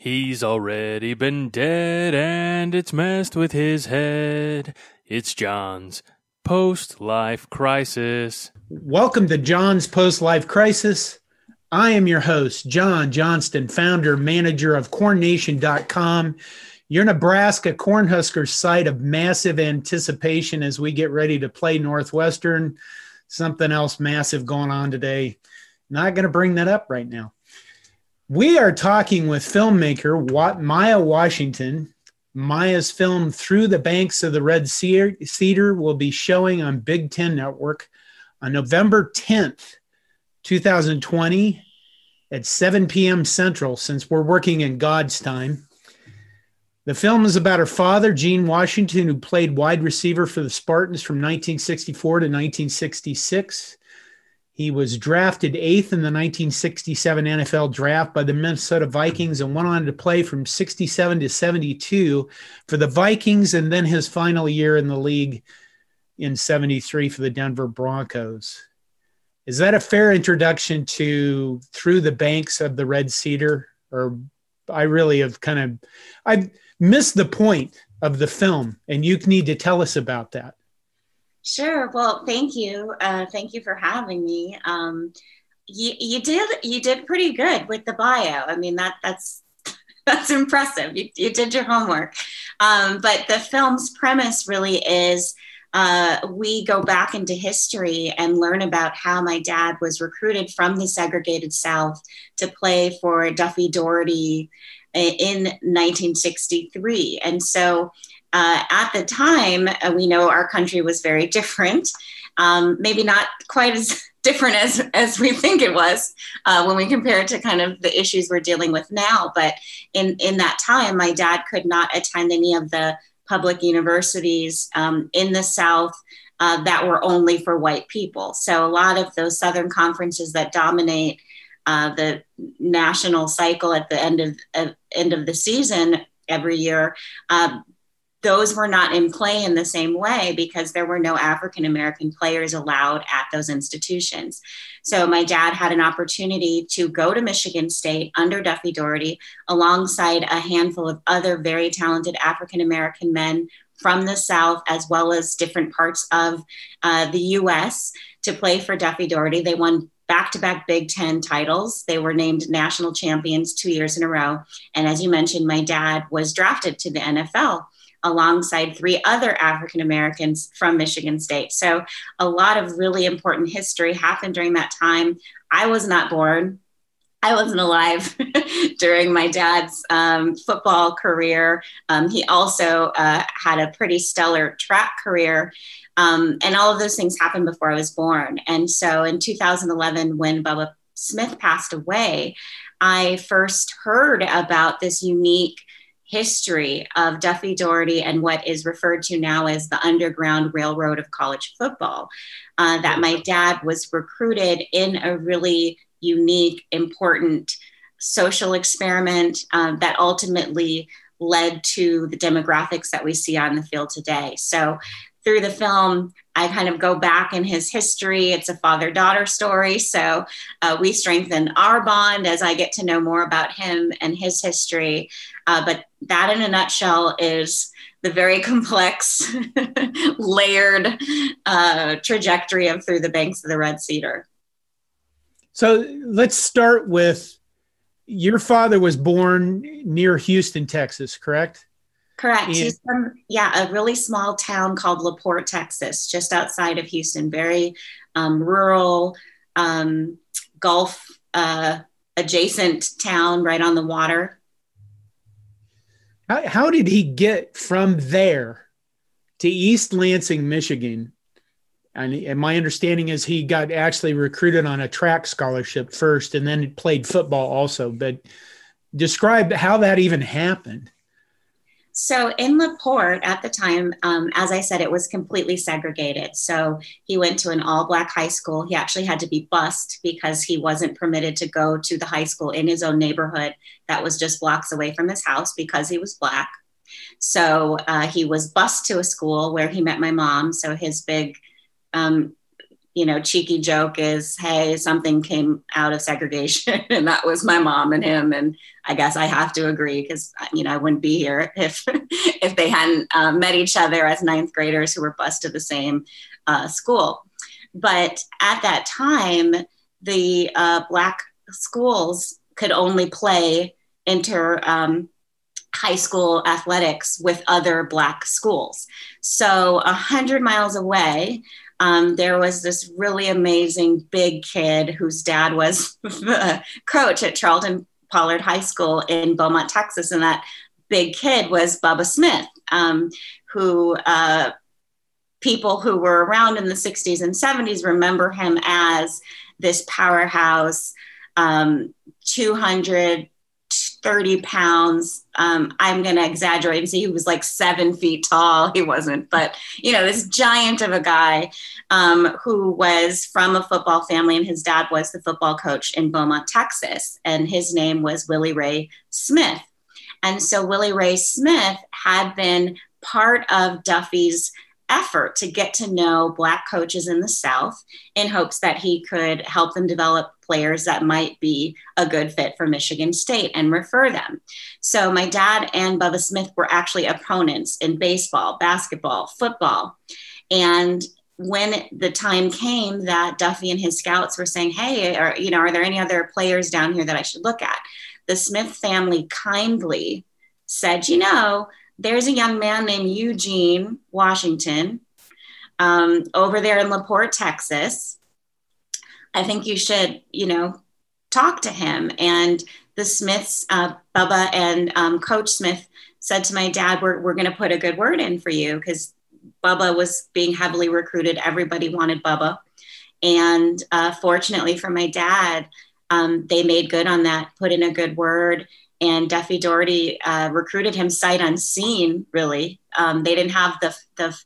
He's already been dead and it's messed with his head. It's John's post life crisis. Welcome to John's Post Life Crisis. I am your host, John Johnston, founder, manager of cornnation.com, your Nebraska Cornhuskers site of massive anticipation as we get ready to play Northwestern. Something else massive going on today. Not going to bring that up right now. We are talking with filmmaker Maya Washington. Maya's film Through the Banks of the Red Cedar will be showing on Big Ten Network on November 10th, 2020 at 7 p.m. Central, since we're working in God's time. The film is about her father, Gene Washington, who played wide receiver for the Spartans from 1964 to 1966. He was drafted eighth in the 1967 NFL draft by the Minnesota Vikings and went on to play from 67 to 72 for the Vikings and then his final year in the league in 73 for the Denver Broncos. Is that a fair introduction to Through the Banks of the Red Cedar? Or I really have kind of, I've missed the point of the film, and you need to tell us about that. Sure. Well, thank you. Uh, thank you for having me. Um, you, you did you did pretty good with the bio. I mean that that's that's impressive. You, you did your homework. Um, but the film's premise really is uh, we go back into history and learn about how my dad was recruited from the segregated South to play for Duffy Daugherty in 1963. And so uh, at the time, uh, we know our country was very different, um, maybe not quite as different as, as we think it was uh, when we compare it to kind of the issues we're dealing with now. But in, in that time, my dad could not attend any of the public universities um, in the South. Uh, that were only for white people. So a lot of those Southern conferences that dominate uh, the national cycle at the end of, uh, end of the season every year, uh, those were not in play in the same way because there were no African American players allowed at those institutions. So my dad had an opportunity to go to Michigan State under Duffy Daugherty alongside a handful of other very talented African American men from the South, as well as different parts of uh, the US, to play for Duffy Daugherty. They won back to back Big Ten titles. They were named national champions two years in a row. And as you mentioned, my dad was drafted to the NFL alongside three other African Americans from Michigan State. So a lot of really important history happened during that time. I was not born. I wasn't alive during my dad's um, football career. Um, he also uh, had a pretty stellar track career. Um, and all of those things happened before I was born. And so in 2011, when Bubba Smith passed away, I first heard about this unique history of Duffy Daugherty and what is referred to now as the Underground Railroad of college football. Uh, that my dad was recruited in a really unique, important social experiment uh, that ultimately led to the demographics that we see on the field today. So through the film, I kind of go back in his history. It's a father daughter story. So uh, we strengthen our bond as I get to know more about him and his history. Uh, but that, in a nutshell, is the very complex, layered uh, trajectory of Through the Banks of the Red Cedar. So let's start with your father was born near Houston, Texas, correct? Correct. He's from, yeah, a really small town called LaPorte, Texas, just outside of Houston. Very um, rural, um, Gulf uh, adjacent town right on the water. How, how did he get from there to East Lansing, Michigan? And, and my understanding is he got actually recruited on a track scholarship first and then played football also. But describe how that even happened. So in LaPorte at the time, um, as I said, it was completely segregated. So he went to an all black high school. He actually had to be bused because he wasn't permitted to go to the high school in his own neighborhood that was just blocks away from his house because he was black. So uh, he was bused to a school where he met my mom. So his big, um, you know, cheeky joke is, hey, something came out of segregation, and that was my mom and him. And I guess I have to agree because you know I wouldn't be here if if they hadn't uh, met each other as ninth graders who were bused to the same uh, school. But at that time, the uh, black schools could only play inter um, high school athletics with other black schools. So a hundred miles away, um, there was this really amazing big kid whose dad was the coach at Charlton Pollard High School in Beaumont, Texas. And that big kid was Bubba Smith, um, who uh, people who were around in the 60s and 70s remember him as this powerhouse, um, 200 30 pounds. Um, I'm going to exaggerate and say he was like seven feet tall. He wasn't, but you know, this giant of a guy um, who was from a football family, and his dad was the football coach in Beaumont, Texas, and his name was Willie Ray Smith. And so Willie Ray Smith had been part of Duffy's effort to get to know Black coaches in the South in hopes that he could help them develop players that might be a good fit for Michigan State and refer them. So, my dad and Bubba Smith were actually opponents in baseball, basketball, football. And when the time came that Duffy and his scouts were saying, "Hey, are you know, are there any other players down here that I should look at?" The Smith family kindly said, "You know, there's a young man named Eugene Washington um, over there in LaPorte, Texas. I think you should, you know, talk to him. And the Smiths, uh, Bubba and um, Coach Smith said to my dad, We're, we're going to put a good word in for you because Bubba was being heavily recruited. Everybody wanted Bubba. And uh, fortunately for my dad, um, they made good on that, put in a good word and Duffy Daugherty uh, recruited him sight unseen. Really, um, they didn't have the the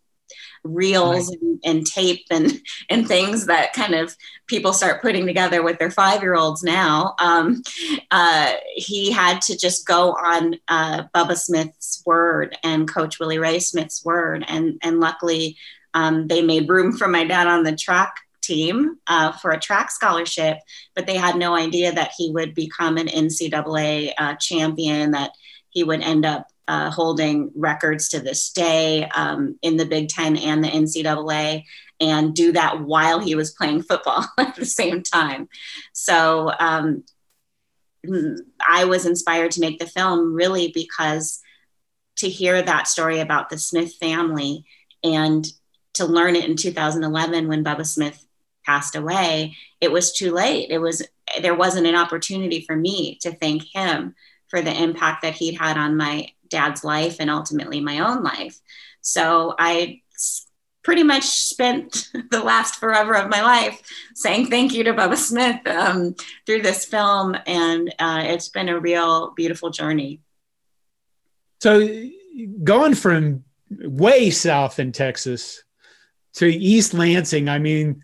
reels right. and, and, tape and and things that kind of people start putting together with their five year olds now. Um, uh, he had to just go on uh, Bubba Smith's word and Coach Willie Ray Smith's word, and and luckily. Um, they made room for my dad on the track team uh, for a track scholarship, but they had no idea that he would become an NCAA uh, champion, that he would end up uh, holding records to this day um, in the Big Ten and the NCAA, and do that while he was playing football at the same time. So um, I was inspired to make the film really because to hear that story about the Smith family and to learn it in 2011 when Bubba Smith passed away, it was too late. It was there wasn't an opportunity for me to thank him for the impact that he'd had on my dad's life and ultimately my own life. So I pretty much spent the last forever of my life saying thank you to Bubba Smith um, through this film, and uh, it's been a real beautiful journey. So, going from way south in Texas to East Lansing, I mean,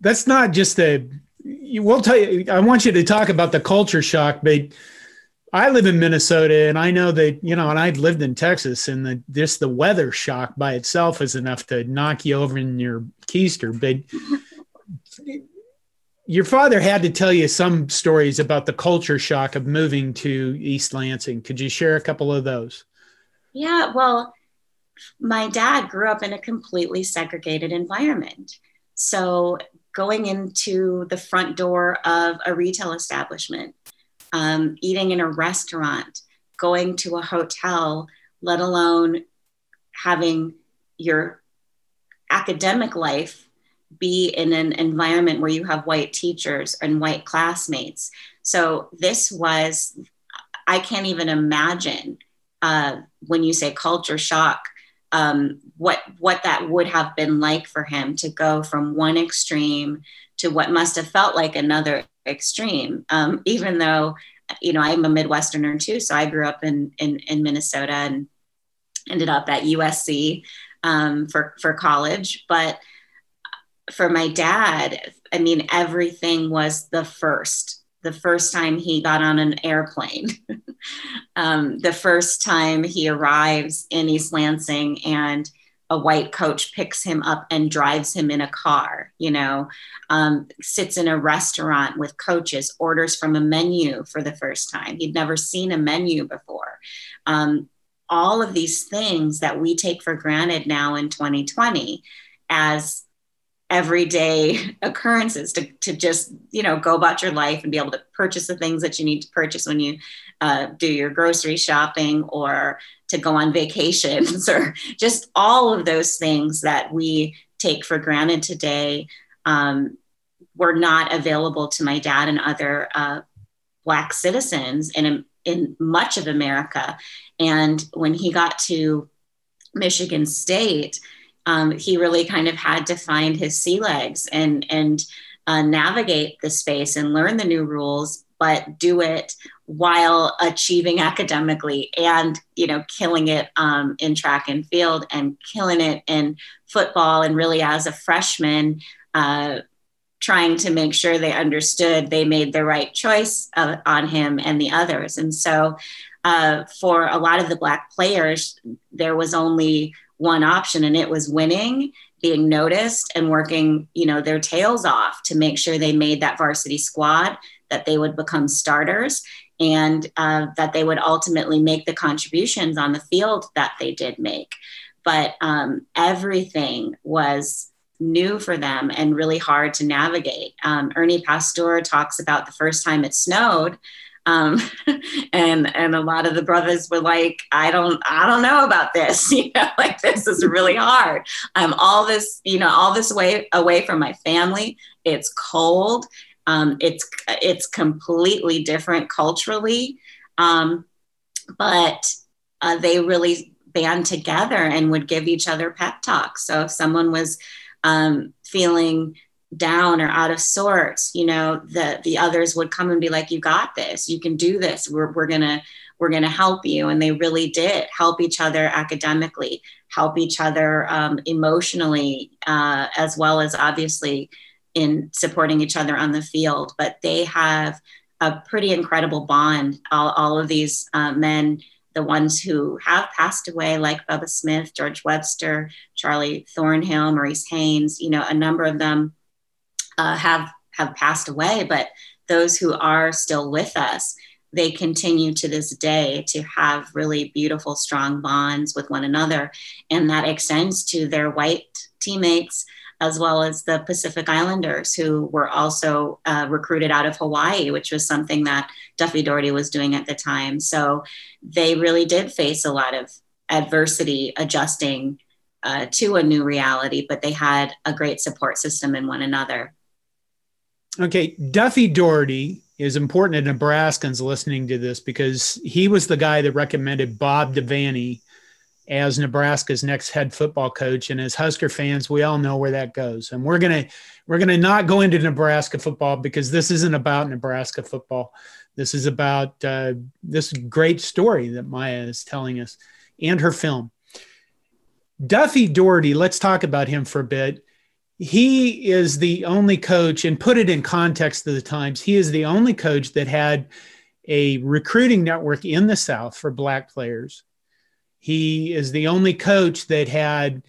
that's not just a we'll tell you i want you to talk about the culture shock but i live in minnesota and i know that you know and i've lived in texas and the just the weather shock by itself is enough to knock you over in your keister but your father had to tell you some stories about the culture shock of moving to east lansing. Could you share a couple of those? Yeah well my dad grew up in a completely segregated environment. So going into the front door of a retail establishment, um, eating in a restaurant, going to a hotel, let alone having your academic life be in an environment where you have white teachers and white classmates. So this was, I can't even imagine uh, when you say culture shock um, what what that would have been like for him to go from one extreme to what must have felt like another extreme. Um, even though, you know, I'm a Midwesterner too, so I grew up in in, in Minnesota and ended up at USC um, for for college, but for my dad, I mean, everything was the first the first time he got on an airplane, um, the first time he arrives in East Lansing and a white coach picks him up and drives him in a car, you know, um, sits in a restaurant with coaches, orders from a menu for the first time. He'd never seen a menu before. Um, all of these things that we take for granted now in 2020 as everyday occurrences to, to just you know go about your life and be able to purchase the things that you need to purchase when you uh, do your grocery shopping or to go on vacations or just all of those things that we take for granted today um, were not available to my dad and other uh, black citizens in, in much of america. And when he got to michigan state um, he really kind of had to find his sea legs and and uh, navigate the space and learn the new rules but do it while achieving academically and you know killing it um, in track and field and killing it in football and really as a freshman uh, trying to make sure they understood they made the right choice uh, on him and the others. And so uh, for a lot of the black players there was only one option and it was winning being noticed and working you know their tails off to make sure they made that varsity squad that they would become starters and uh, that they would ultimately make the contributions on the field that they did make. But um, everything was new for them and really hard to navigate. Um, Ernie Pasteur talks about the first time it snowed. Um, and and a lot of the brothers were like, I don't I don't know about this. You know, like this is really hard. I'm all this you know all this way away from my family. It's cold. Um, it's it's completely different culturally, um, but uh, they really band together and would give each other pep talks. So if someone was um, feeling down or out of sorts, you know, the the others would come and be like, "You got this. You can do this. We're we're gonna we're gonna help you." And they really did help each other academically, help each other um, emotionally, uh, as well as obviously in supporting each other on the field, but they have a pretty incredible bond. All, all of these uh, men, the ones who have passed away, like Bubba Smith, George Webster, Charlie Thornhill, Maurice Haynes, you know, a number of them uh, have have passed away, but those who are still with us, they continue to this day to have really beautiful, strong bonds with one another, and that extends to their white teammates as well as the Pacific Islanders, who were also uh, recruited out of Hawaii, which was something that Duffy Daugherty was doing at the time. So they really did face a lot of adversity adjusting uh, to a new reality, but they had a great support system in one another. Okay, Duffy Daugherty is important to Nebraskans listening to this because he was the guy that recommended Bob Devaney as Nebraska's next head football coach. And as Husker fans, we all know where that goes. And we're gonna we're gonna not go into Nebraska football because this isn't about Nebraska football. This is about uh, this great story that Maya is telling us and her film. Duffy Daugherty, let's talk about him for a bit. He is the only coach, and put it in context of the times, he is the only coach that had a recruiting network in the South for black players he is the only coach that had,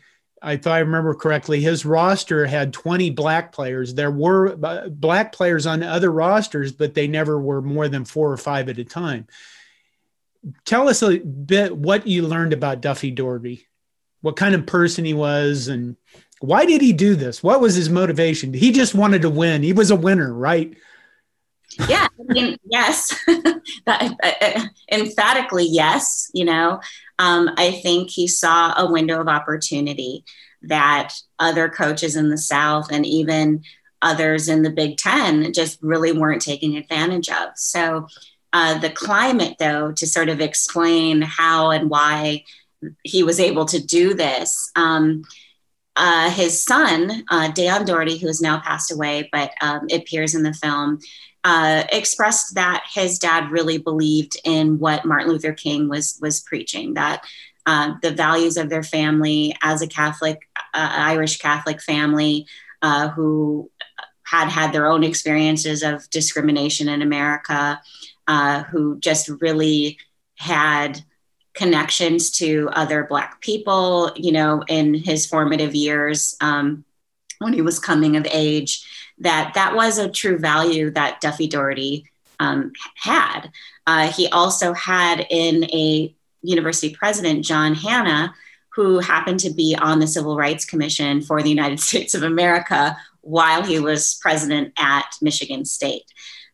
if I remember correctly, his roster had 20 black players. There were uh, black players on other rosters, but they never were more than four or five at a time. Tell us a bit what you learned about Duffy Daugherty, what kind of person he was, and why did he do this? What was his motivation? He just wanted to win. He was a winner, right? yeah I mean, yes that, uh, emphatically yes you know um, I think he saw a window of opportunity that other coaches in the South and even others in the Big Ten just really weren't taking advantage of. So, uh, the climate, though, to sort of explain how and why he was able to do this. Um, uh, his son, uh, Dan Daugherty, who has now passed away, but um, appears in the film, uh, expressed that his dad really believed in what Martin Luther King was was preaching that uh, the values of their family as a Catholic uh, Irish Catholic family uh, who had had their own experiences of discrimination in America, uh, who just really had connections to other Black people, you know, in his formative years um, when he was coming of age, that that was a true value that Duffy Daugherty um, had. Uh, he also had in a university president, John Hannah, who happened to be on the Civil Rights Commission for the United States of America while he was president at Michigan State.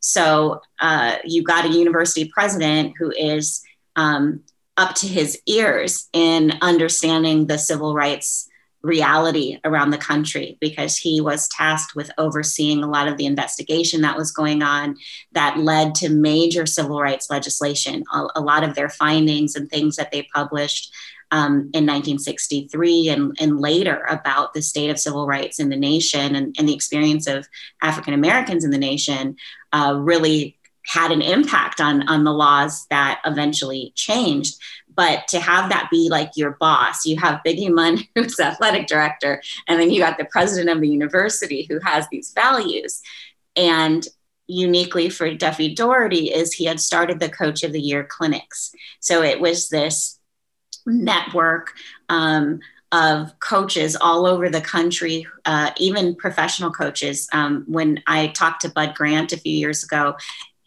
So uh, you got a university president who is um, up to his ears in understanding the civil rights reality around the country because he was tasked with overseeing a lot of the investigation that was going on that led to major civil rights legislation. A, a lot of their findings and things that they published um, in 1963 and, and later about the state of civil rights in the nation and, and the experience of African Americans in the nation uh, really had an impact on on the laws that eventually changed. But to have that be like your boss you have biggie munn who's athletic director and then you got the president of the university who has these values. And uniquely for duffy daugherty is he had started the coach of the year clinics. So it was this network um, of coaches all over the country, uh, even professional coaches. Um, when I talked to Bud Grant a few years ago,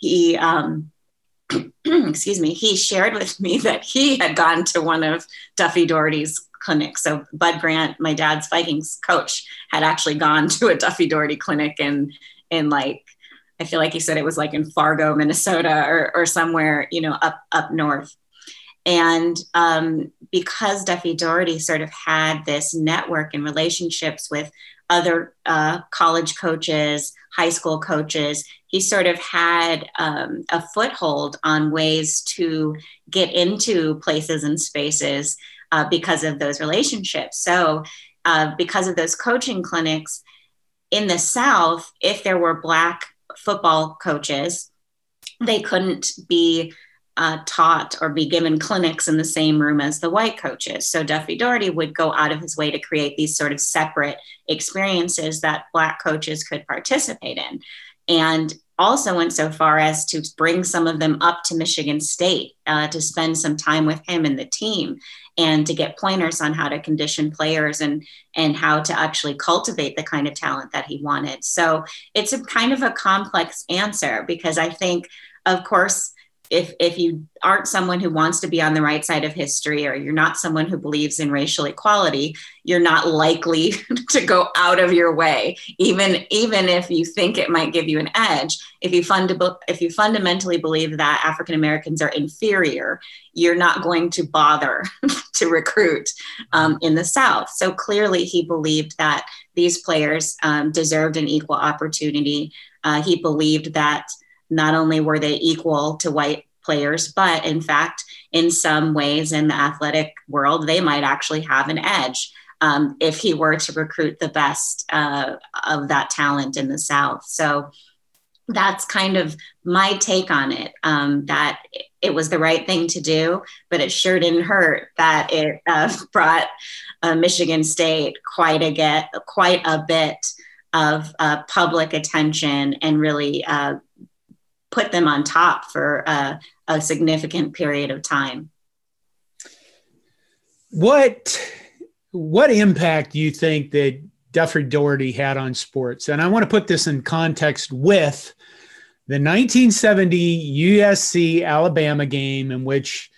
he um, excuse me he shared with me that he had gone to one of duffy daugherty's clinics. So bud grant my dad's vikings coach had actually gone to a duffy daugherty clinic in in like i feel like he said it was like in fargo minnesota or, or somewhere you know up up north. And um, because Duffy Daugherty sort of had this network and relationships with other uh, college coaches, high school coaches, he sort of had um, a foothold on ways to get into places and spaces uh, because of those relationships. So, uh, because of those coaching clinics in the South, if there were Black football coaches, they couldn't be uh, taught or be given clinics in the same room as the white coaches. So Duffy Daugherty would go out of his way to create these sort of separate experiences that Black coaches could participate in. And also went so far as to bring some of them up to Michigan State uh, to spend some time with him and the team and to get pointers on how to condition players and and how to actually cultivate the kind of talent that he wanted. So it's a kind of a complex answer because I think, of course, if if you aren't someone who wants to be on the right side of history or you're not someone who believes in racial equality you're not likely to go out of your way. Even even if you think it might give you an edge if you fund if you fundamentally believe that african americans are inferior you're not going to bother to recruit um, in the south. So clearly he believed that these players um, deserved an equal opportunity. Uh, he believed that not only were they equal to white players, but in fact, in some ways in the athletic world, they might actually have an edge um, if he were to recruit the best uh, of that talent in the South. So that's kind of my take on it um, that it was the right thing to do, but it sure didn't hurt that it uh, brought uh, Michigan State quite a get quite a bit of uh, public attention and really uh, put them on top for uh, a significant period of time. What what impact do you think that Duffy Daugherty had on sports? And I want to put this in context with the 1970 USC Alabama game in which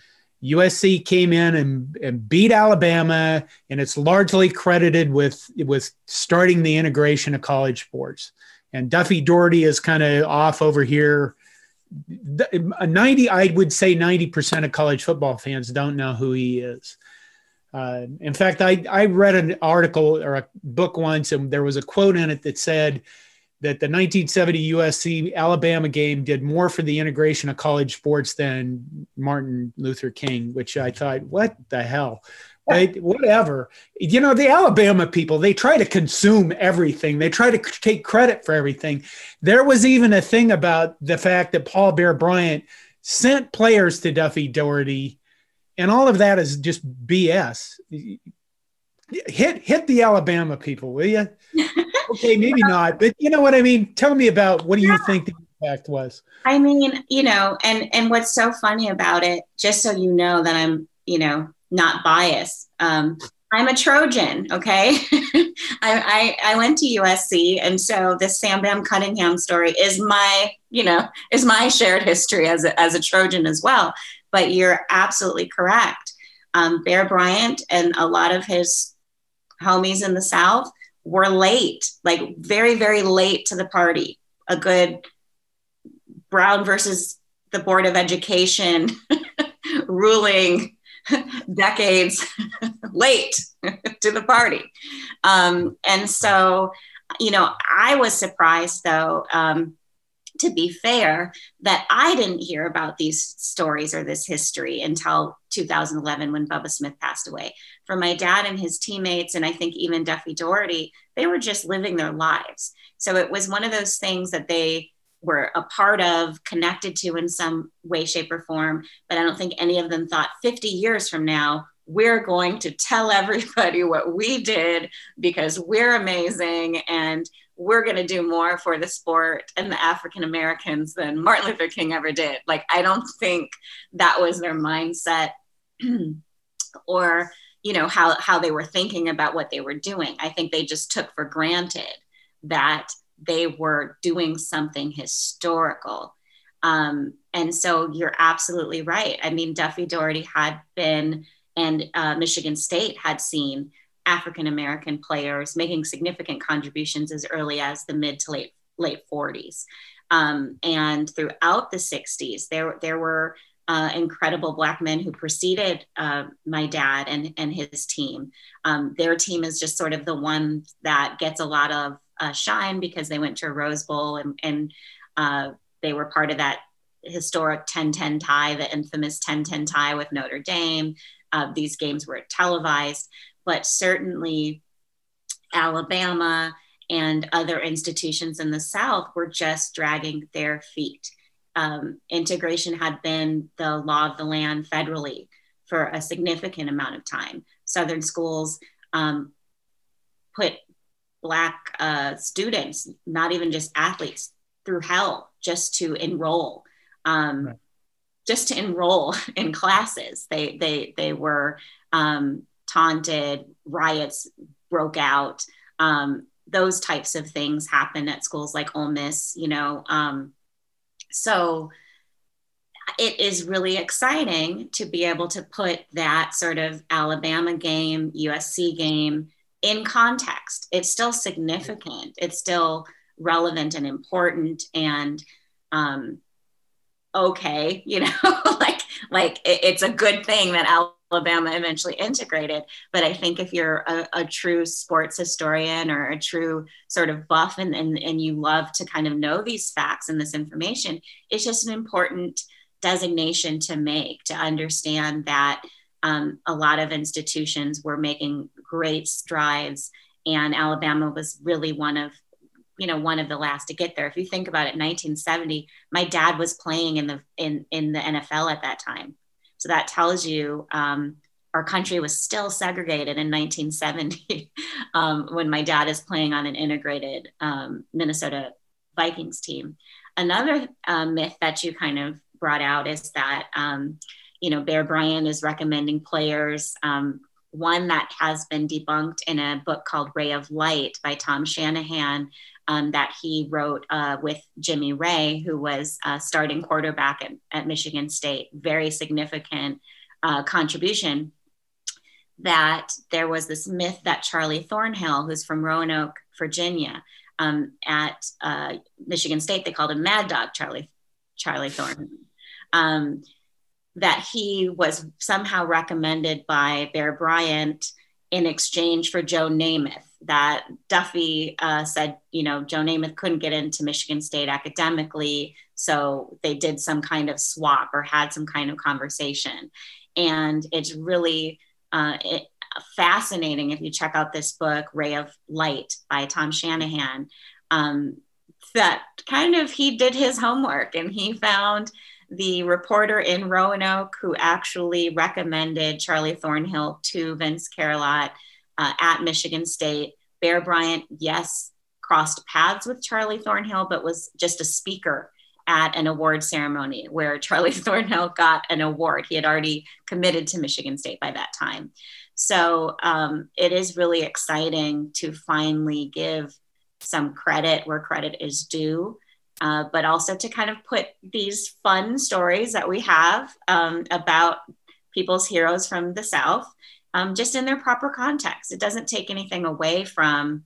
USC came in and, and, beat Alabama, and it's largely credited with with starting the integration of college sports. And Duffy Daugherty is kind of off over here 90 i would say 90% of college football fans don't know who he is. Uh, in fact I, I read an article or a book once and there was a quote in it that said that the 1970 usc alabama game did more for the integration of college sports than martin luther king which i thought what the hell right? Whatever. You know, the Alabama people, they try to consume everything. They try to take credit for everything. There was even a thing about the fact that Paul Bear Bryant sent players to Duffy Daugherty, and all of that is just BS. Hit hit the Alabama people, will you? Okay, maybe not, but you know what I mean. Tell me about what do you think the impact was? I mean, you know, and and what's so funny about it, just so you know that I'm you know, not bias. Um, I'm a Trojan, okay? I, I, I went to USC, and so this Sam Bam Cunningham story is my, you know, is my shared history as a, as a Trojan as well. But you're absolutely correct. Um, Bear Bryant and a lot of his homies in the South were late, like very, very late to the party. A good Brown versus the Board of Education ruling decades late to the party. Um, and so, you know, I was surprised though, um, to be fair, that I didn't hear about these stories or this history until 2011 when Bubba Smith passed away. For my dad and his teammates, and I think even Duffy Daugherty, they were just living their lives. So it was one of those things that they were a part of, connected to in some way, shape, or form. But I don't think any of them thought 50 years from now, we're going to tell everybody what we did because we're amazing and we're going to do more for the sport and the African Americans than Martin Luther King ever did. Like, I don't think that was their mindset or, you know, how, how they were thinking about what they were doing. I think they just took for granted that they were doing something historical. Um, and so you're absolutely right. I mean, Duffy Daugherty had been, and uh, Michigan State had seen African American players making significant contributions as early as the mid to late late 40s. Um, and throughout the 60s, there, there were uh, incredible Black men who preceded uh, my dad and, and his team. Um, their team is just sort of the one that gets a lot of uh, shine because they went to a Rose Bowl and, and uh, they were part of that historic 10-10 tie, the infamous 10-10 tie with Notre Dame. Uh, these games were televised, but certainly Alabama and other institutions in the South were just dragging their feet. Um, integration had been the law of the land federally for a significant amount of time. Southern schools um, put Black uh, students, not even just athletes, through hell just to enroll. Um, right. Just to enroll in classes, they they they were um, taunted. Riots broke out. Um, those types of things happen at schools like Ole Miss. You know, um, so it is really exciting to be able to put that sort of Alabama game, USC game in context. It's still significant. It's still relevant and important and um, okay, you know, like like it, it's a good thing that Alabama eventually integrated. But I think if you're a, a true sports historian or a true sort of buff and, and, and you love to kind of know these facts and this information, it's just an important designation to make to understand that um, a lot of institutions were making great strides, and Alabama was really one of you know one of the last to get there. If you think about it, 1970, my dad was playing in the in in the NFL at that time, so that tells you um, our country was still segregated in 1970 um, when my dad is playing on an integrated um, Minnesota Vikings team. Another uh, myth that you kind of brought out is that um, you know, Bear Bryant is recommending players. Um, one that has been debunked in a book called Raye of Light by Tom Shanahan um, that he wrote uh, with Jimmy Raye, who was uh, starting quarterback at, at, Michigan State. Very significant uh, contribution. That there was this myth that Charlie Thornhill, who's from Roanoke, Virginia, um, at uh, Michigan State, they called him Mad Dog Charlie Charlie Thornhill. Um, that he was somehow recommended by Bear Bryant in exchange for Joe Namath. That Duffy uh, said, you know, Joe Namath couldn't get into Michigan State academically, so they did some kind of swap or had some kind of conversation. And it's really uh, it, fascinating if you check out this book, Raye of Light by Tom Shanahan. Um, that kind of he did his homework and he found the reporter in Roanoke who actually recommended Charlie Thornhill to Vince Carillot uh, at Michigan State. Bear Bryant, yes, crossed paths with Charlie Thornhill, but was just a speaker at an award ceremony where Charlie Thornhill got an award. He had already committed to Michigan State by that time. So um, it is really exciting to finally give some credit where credit is due, uh, but also to kind of put these fun stories that we have um, about people's heroes from the South um, just in their proper context. It doesn't take anything away from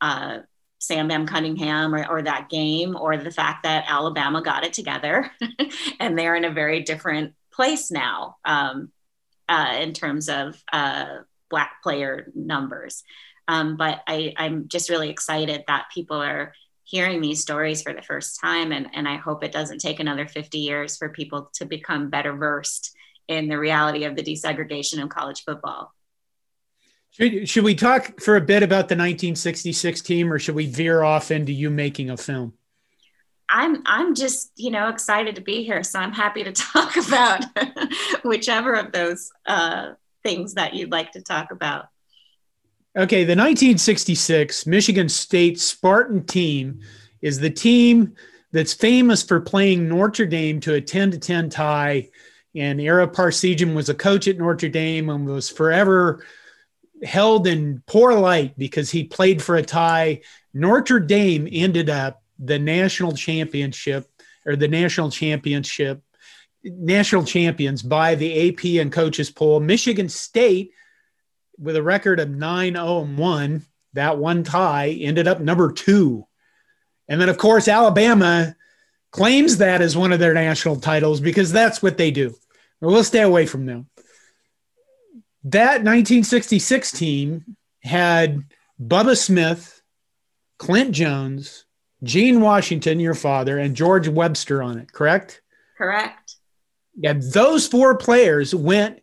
uh, Sam Bam Cunningham or, or, that game or the fact that Alabama got it together and they're in a very different place now um, uh, in terms of uh, Black player numbers. Um, but I, I'm just really excited that people are hearing these stories for the first time. And, and I hope it doesn't take another 50 years for people to become better versed in the reality of the desegregation of college football. Should, should we talk for a bit about the 1966 team or should we veer off into you making a film? I'm I'm just you know excited to be here, so I'm happy to talk about whichever of those uh, things that you'd like to talk about. Okay, the 1966 Michigan State Spartan team is the team that's famous for playing Notre Dame to a 10 to 10 tie and Ara Parseghian was a coach at Notre Dame and was forever held in poor light because he played for a tie. Notre Dame ended up the national championship or the national championship, national champions by the AP and coaches poll. Michigan State, with a record of 9 0 1, that one tie ended up number two. And then, of course, Alabama claims that as one of their national titles because that's what they do. We'll stay away from them. That 1966 team had Bubba Smith, Clint Jones, Gene Washington, your father, and George Webster on it, correct? Correct. Yeah, those four players went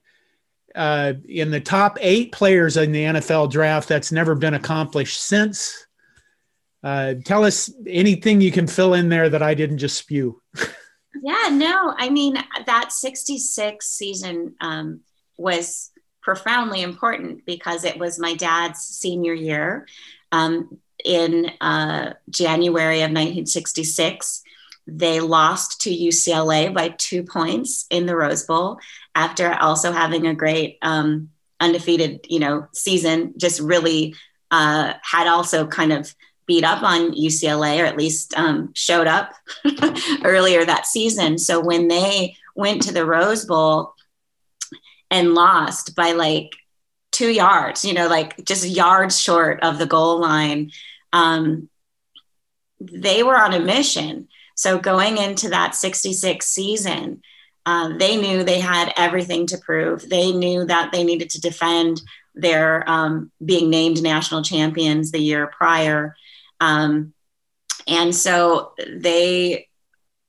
uh, in the top eight players in the NFL draft. That's never been accomplished since. Uh, tell us anything you can fill in there that I didn't just spew. Yeah, no, I mean, that 66 season um, was profoundly important because it was my dad's senior year. Um, in uh, January of 1966, they lost to UCLA by two points in the Rose Bowl after also having a great um, undefeated, you know, season. Just really uh, had also kind of beat up on UCLA, or at least um, showed up earlier that season. So when they went to the Rose Bowl and lost by like two yards, you know, like just yards short of the goal line, um, they were on a mission. So going into that 66 season, uh, they knew they had everything to prove. They knew that they needed to defend their um, being named national champions the year prior. Um, and so they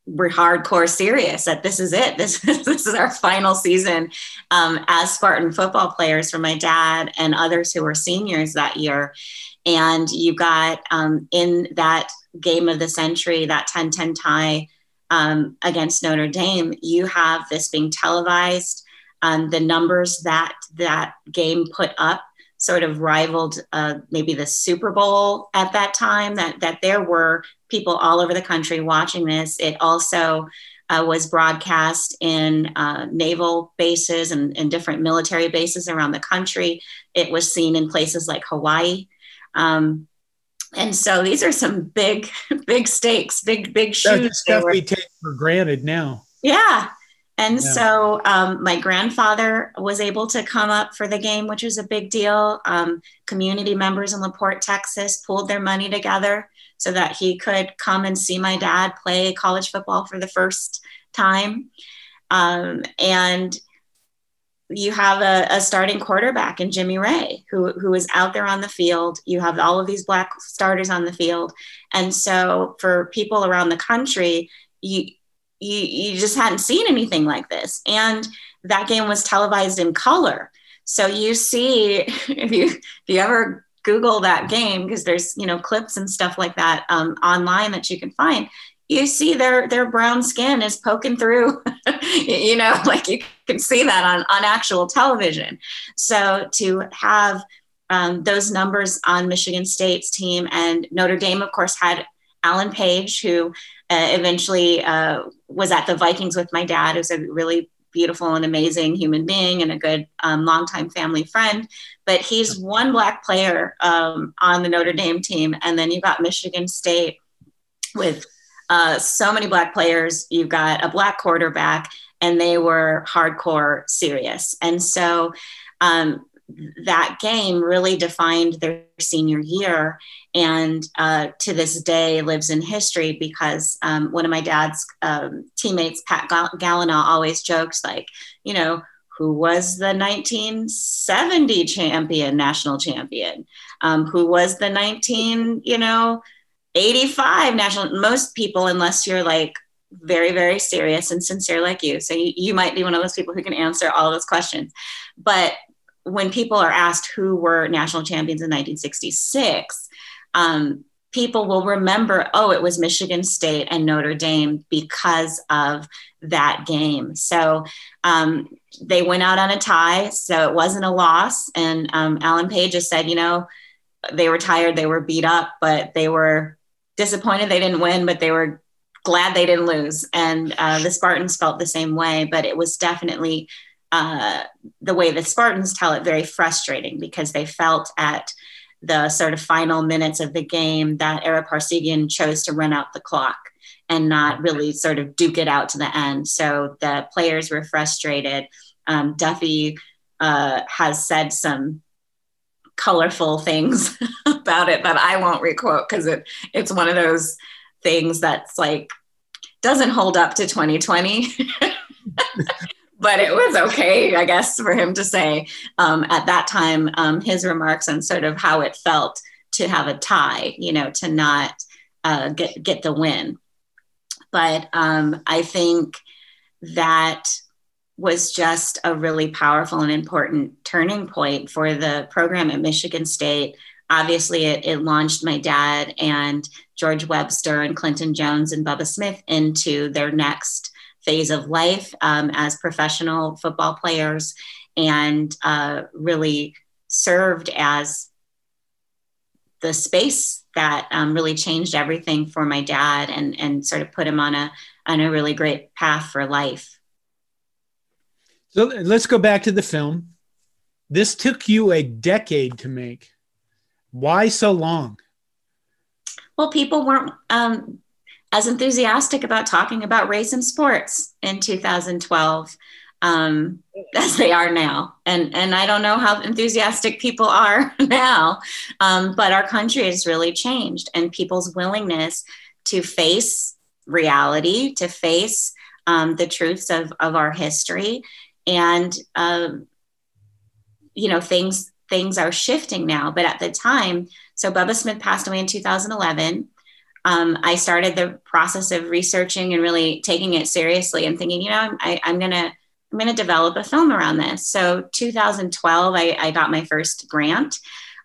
were hardcore serious that this is it. This, this is our final season um, as Spartan football players for my dad and others who were seniors that year. And you got um, in that game of the century, that 10 10 tie um, against Notre Dame, you have this being televised. Um, the numbers that that game put up sort of rivaled uh, maybe the Super Bowl at that time. That that there were people all over the country watching this. It also uh, was broadcast in uh, naval bases and, and, different military bases around the country. It was seen in places like Hawaii. Um, and so these are some big, big stakes, big, big shoes. That's stuff we take for granted now. Yeah. And yeah. so um, my grandfather was able to come up for the game, which was a big deal. Um, community members in LaPorte, Texas pulled their money together so that he could come and see my dad play college football for the first time. Um, and you have a, a, starting quarterback in Jimmy Raye, who, who is out there on the field. You have all of these black starters on the field. And so for people around the country, you, you, you just hadn't seen anything like this. And that game was televised in color. So you see, if you if you ever Google that game, because there's you know clips and stuff like that um, online that you can find, you see their their brown skin is poking through. you know, like you can see that on on actual television. So to have um, those numbers on Michigan State's team and Notre Dame, of course, had Alan Page, who uh, eventually uh, was at the Vikings with my dad, who's a really beautiful and amazing human being and a good um, longtime family friend. But he's one black player um, on the Notre Dame team. And then you've got Michigan State with uh, so many black players. You've got a black quarterback, and they were hardcore serious. And so um, that game really defined their senior year and uh, to this day lives in history because um, one of my dad's um, teammates pat Gallinagh, always jokes like you know who was the 1970 champion national champion um, who was the 19 you know 85 national most people unless you're like very very serious and sincere like you so you, you might be one of those people who can answer all those questions but when people are asked who were national champions in 1966, um, people will remember, oh, it was Michigan State and Notre Dame because of that game. So um, they went out on a tie, so it wasn't a loss. And um, Alan Page just said, you know, they were tired, they were beat up, but they were disappointed they didn't win, but they were glad they didn't lose. And uh, the Spartans felt the same way, but it was definitely uh, the way the Spartans tell it, very frustrating because they felt at the sort of final minutes of the game that Ara Parseghian chose to run out the clock and not really sort of duke it out to the end. So the players were frustrated. Um, Duffy uh, has said some colorful things about it that I won't requote because it it's one of those things that's like doesn't hold up to 2020. but it was okay, I guess, for him to say um, at that time um, his remarks on sort of how it felt to have a tie, you know, to not uh, get get the win. But um, I think that was just a really powerful and important turning point for the program at Michigan State. Obviously, it, it launched my dad and George Webster and Clinton Jones and Bubba Smith into their next phase of life um, as professional football players and uh, really served as the space that um, really changed everything for my dad and, and sort of put him on a, on a really great path for life. So let's go back to the film. This took you a decade to make. Why so long? Well, people weren't um, as enthusiastic about talking about race in sports in 2012 um, as they are now. And, and I don't know how enthusiastic people are now, um, but our country has really changed, and people's willingness to face reality, to face um, the truths of, of our history, and um, you know things things are shifting now. But at the time, so Bubba Smith passed away in 2011 um, I started the process of researching and really taking it seriously and thinking, you know, I, am gonna I'm gonna develop a film around this. So 2012, I, I got my first grant.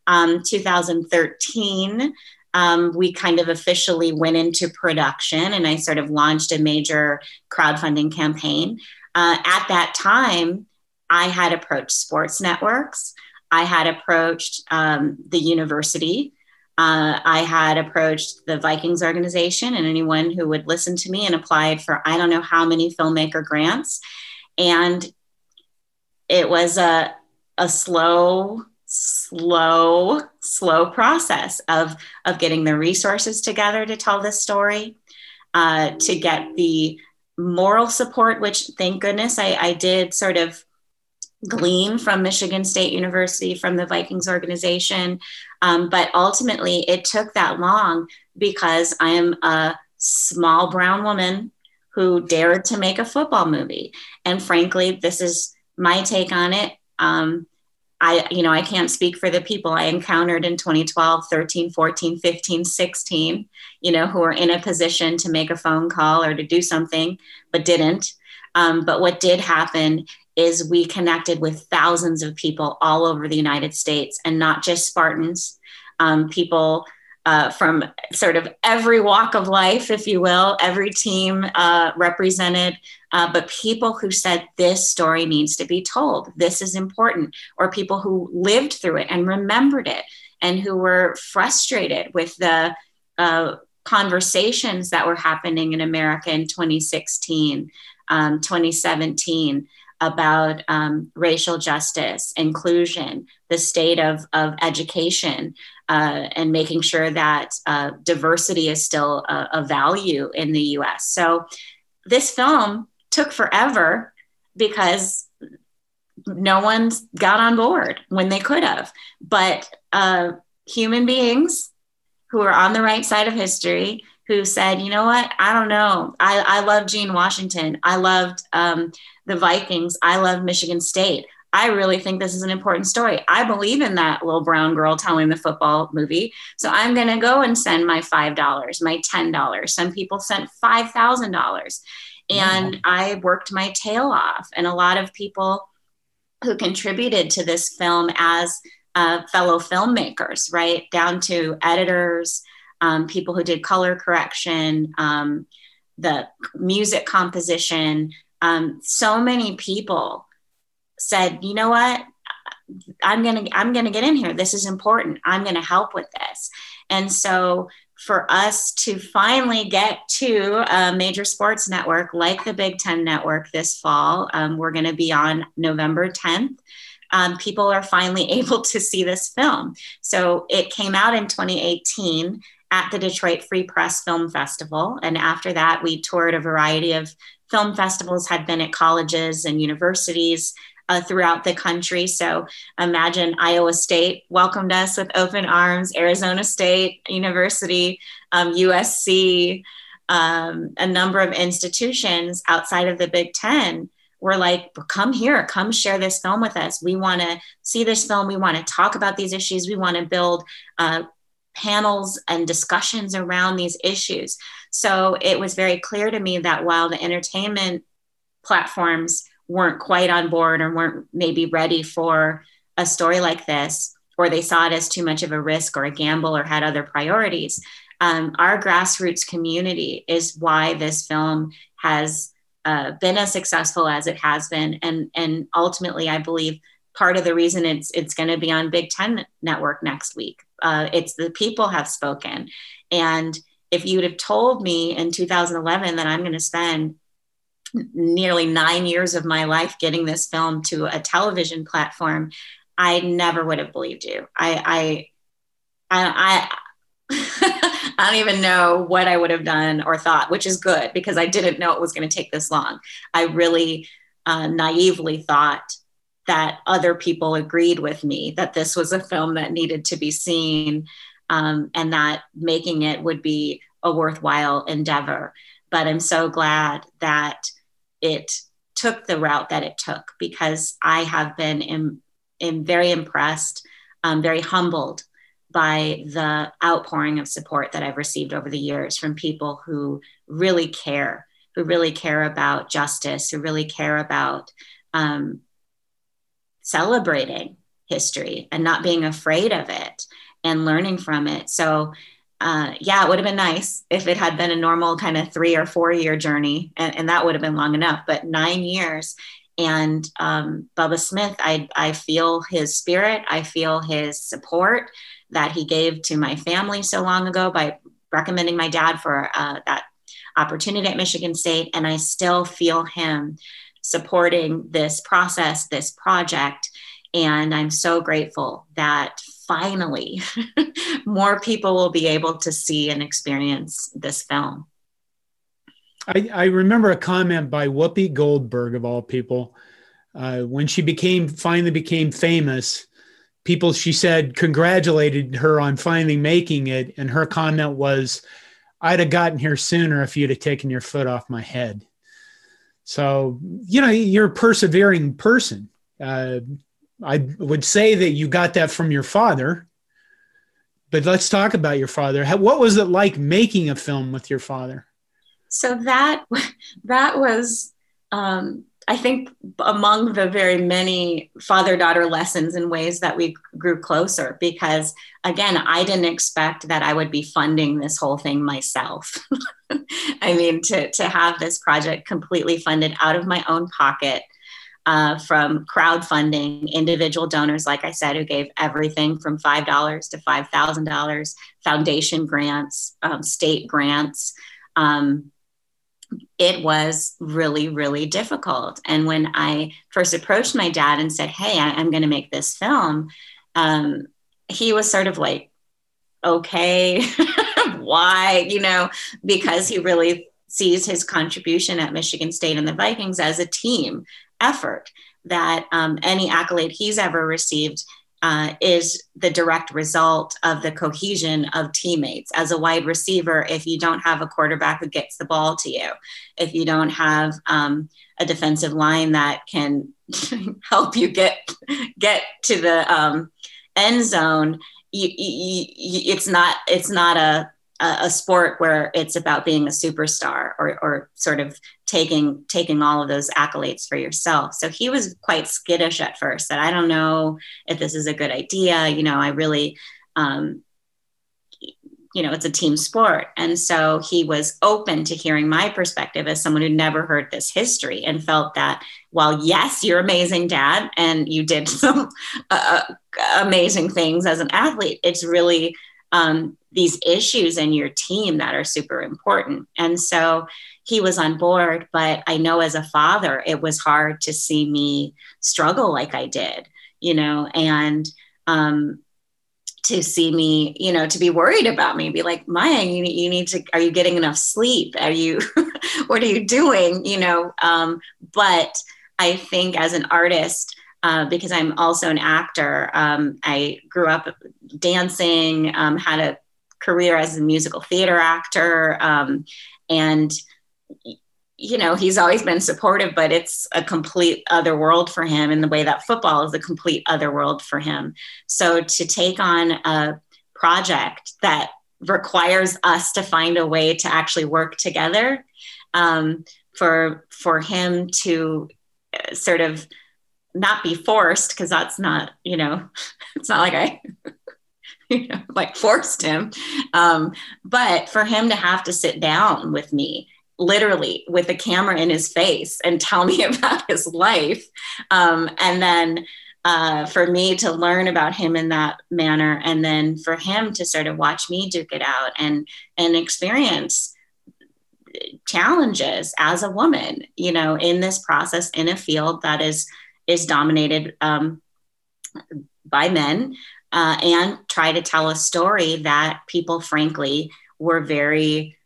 Um, 2013, um, we kind of officially went into production, and I sort of launched a major crowdfunding campaign. Uh, at that time, I had approached sports networks. I had approached um, the university uh, I had approached the Vikings organization and anyone who would listen to me and applied for I don't know how many filmmaker grants. And it was a, a slow, slow, slow process of, of getting the resources together to tell this story, uh, to get the moral support, which thank goodness I, I did sort of glean from Michigan State University, from the Vikings organization. Um, but ultimately, it took that long because I am a small brown woman who dared to make a football movie. And frankly, this is my take on it. Um, I, you know, I can't speak for the people I encountered in 2012, 13, 14, 15, 16, you know, who were in a position to make a phone call or to do something, but didn't. Um, but what did happen is we connected with thousands of people all over the United States and not just Spartans, um, people uh, from sort of every walk of life, if you will, every team uh, represented, uh, but people who said this story needs to be told, this is important, or people who lived through it and remembered it and who were frustrated with the uh, conversations that were happening in America in 2016, um, 2017 about um, racial justice, inclusion, the state of, of education, uh, and making sure that uh, diversity is still a, a value in the US. So this film took forever because no one got on board when they could have. But uh, human beings who are on the right side of history who said, you know what, I don't know. I, I love Gene Washington. I loved um, the Vikings. I love Michigan State. I really think this is an important story. I believe in that little brown girl telling the football movie. So I'm going to go and send my $5, my $10. Some people sent $5,000. And. I worked my tail off. And a lot of people who contributed to this film as uh, fellow filmmakers, right? Down to editors, um, people who did color correction, um, the music composition. Um, so many people said, you know what? I'm gonna I'm gonna get in here. This is important. I'm gonna help with this. And so for us to finally get to a major sports network like the Big Ten Network this fall, um, we're going to be on November 10th. Um, people are finally able to see this film. So it came out in 2018 at the Detroit Free Press Film Festival. And after that, we toured a variety of film festivals, had been at colleges and universities uh, throughout the country. So imagine Iowa State welcomed us with open arms, Arizona State University, um, USC, um, a number of institutions outside of the Big Ten were like, come here, come share this film with us. We want to see this film. We want to talk about these issues. We want to build uh, panels and discussions around these issues. So it was very clear to me that while the entertainment platforms weren't quite on board or weren't maybe ready for a story like this, or they saw it as too much of a risk or a gamble or had other priorities. Um, our grassroots community is why this film has uh, been as successful as it has been, and and ultimately, I believe part of the reason it's it's going to be on Big Ten Network next week. Uh, it's the people have spoken, and if you'd have told me in 2011 that I'm going to spend nearly nine years of my life getting this film to a television platform, I never would have believed you. I, I, I, I, I don't even know what I would have done or thought, which is good because I didn't know it was going to take this long. I really uh, naively thought that other people agreed with me that this was a film that needed to be seen um, and that making it would be a worthwhile endeavor. But I'm so glad that it took the route that it took because I have been very impressed, um, very humbled by the outpouring of support that I've received over the years from people who really care, who really care about justice, who really care about um, celebrating history and not being afraid of it and learning from it. So uh, yeah, it would have been nice if it had been a normal kind of three or four year journey, and, and that would have been long enough. But nine years, and um, Bubba Smith, I, I feel his spirit, I feel his support that he gave to my family so long ago by recommending my dad for uh, that opportunity at Michigan State, and I still feel him supporting this process, this project. And I'm so grateful that finally more people will be able to see and experience this film. I, I remember a comment by Whoopi Goldberg, of all people, uh, when she became finally became famous. People, she said, congratulated her on finally making it, and her comment was, "I'd have gotten here sooner if you'd have taken your foot off my head." So, you know, you're a persevering person. Uh, I would say that you got that from your father. But let's talk about your father. What was it like making a film with your father? So that that was, um, I think, among the very many father-daughter lessons and ways that we grew closer. Because again, I didn't expect that I would be funding this whole thing myself. I mean, to to have this project completely funded out of my own pocket uh, from crowdfunding, individual donors, like I said, who gave everything from $5 to $5,000, foundation grants, um, state grants. Um, it was really, really difficult. And when I first approached my dad and said, Hey, I, am going to make this film, um, he was sort of like, Okay, why? You know, because he really sees his contribution at Michigan State and the Vikings as a team effort that um, any accolade he's ever received uh, is the direct result of the cohesion of teammates. As a wide receiver, if you don't have a quarterback who gets the ball to you, if you don't have um, a defensive line that can help you get get to the um, end zone, you, you, you, it's not it's not a a, sport where it's about being a superstar or, or sort of taking taking all of those accolades for yourself. So he was quite skittish at first that I don't know if this is a good idea. You know, I really, um, you know, it's a team sport. And so he was open to hearing my perspective as someone who never heard this history and felt that while, yes, you're amazing, dad, and you did some uh, amazing things as an athlete, it's really um, these issues in your team that are super important. And so he was on board, but I know as a father, it was hard to see me struggle like I did, you know, and um, to see me, you know, to be worried about me, be like, Maya, you, you need to, are you getting enough sleep? Are you, what are you doing? You know, um, but I think as an artist, uh, because I'm also an actor. Um, I grew up dancing, um, had a career as a musical theater actor, um, and you know he's always been supportive but it's a complete other world for him. In the way that football is a complete other world for him. So to take on a project that requires us to find a way to actually work together um, for for him to uh, sort of not be forced because that's not you know it's not like i you know like forced him. Um, but for him to have to sit down with me literally with a camera in his face and tell me about his life. Um, and then uh, for me to learn about him in that manner and then for him to sort of watch me duke it out and and experience challenges as a woman you know in this process in a field that is is dominated um, by men uh, and try to tell a story that people, frankly, were very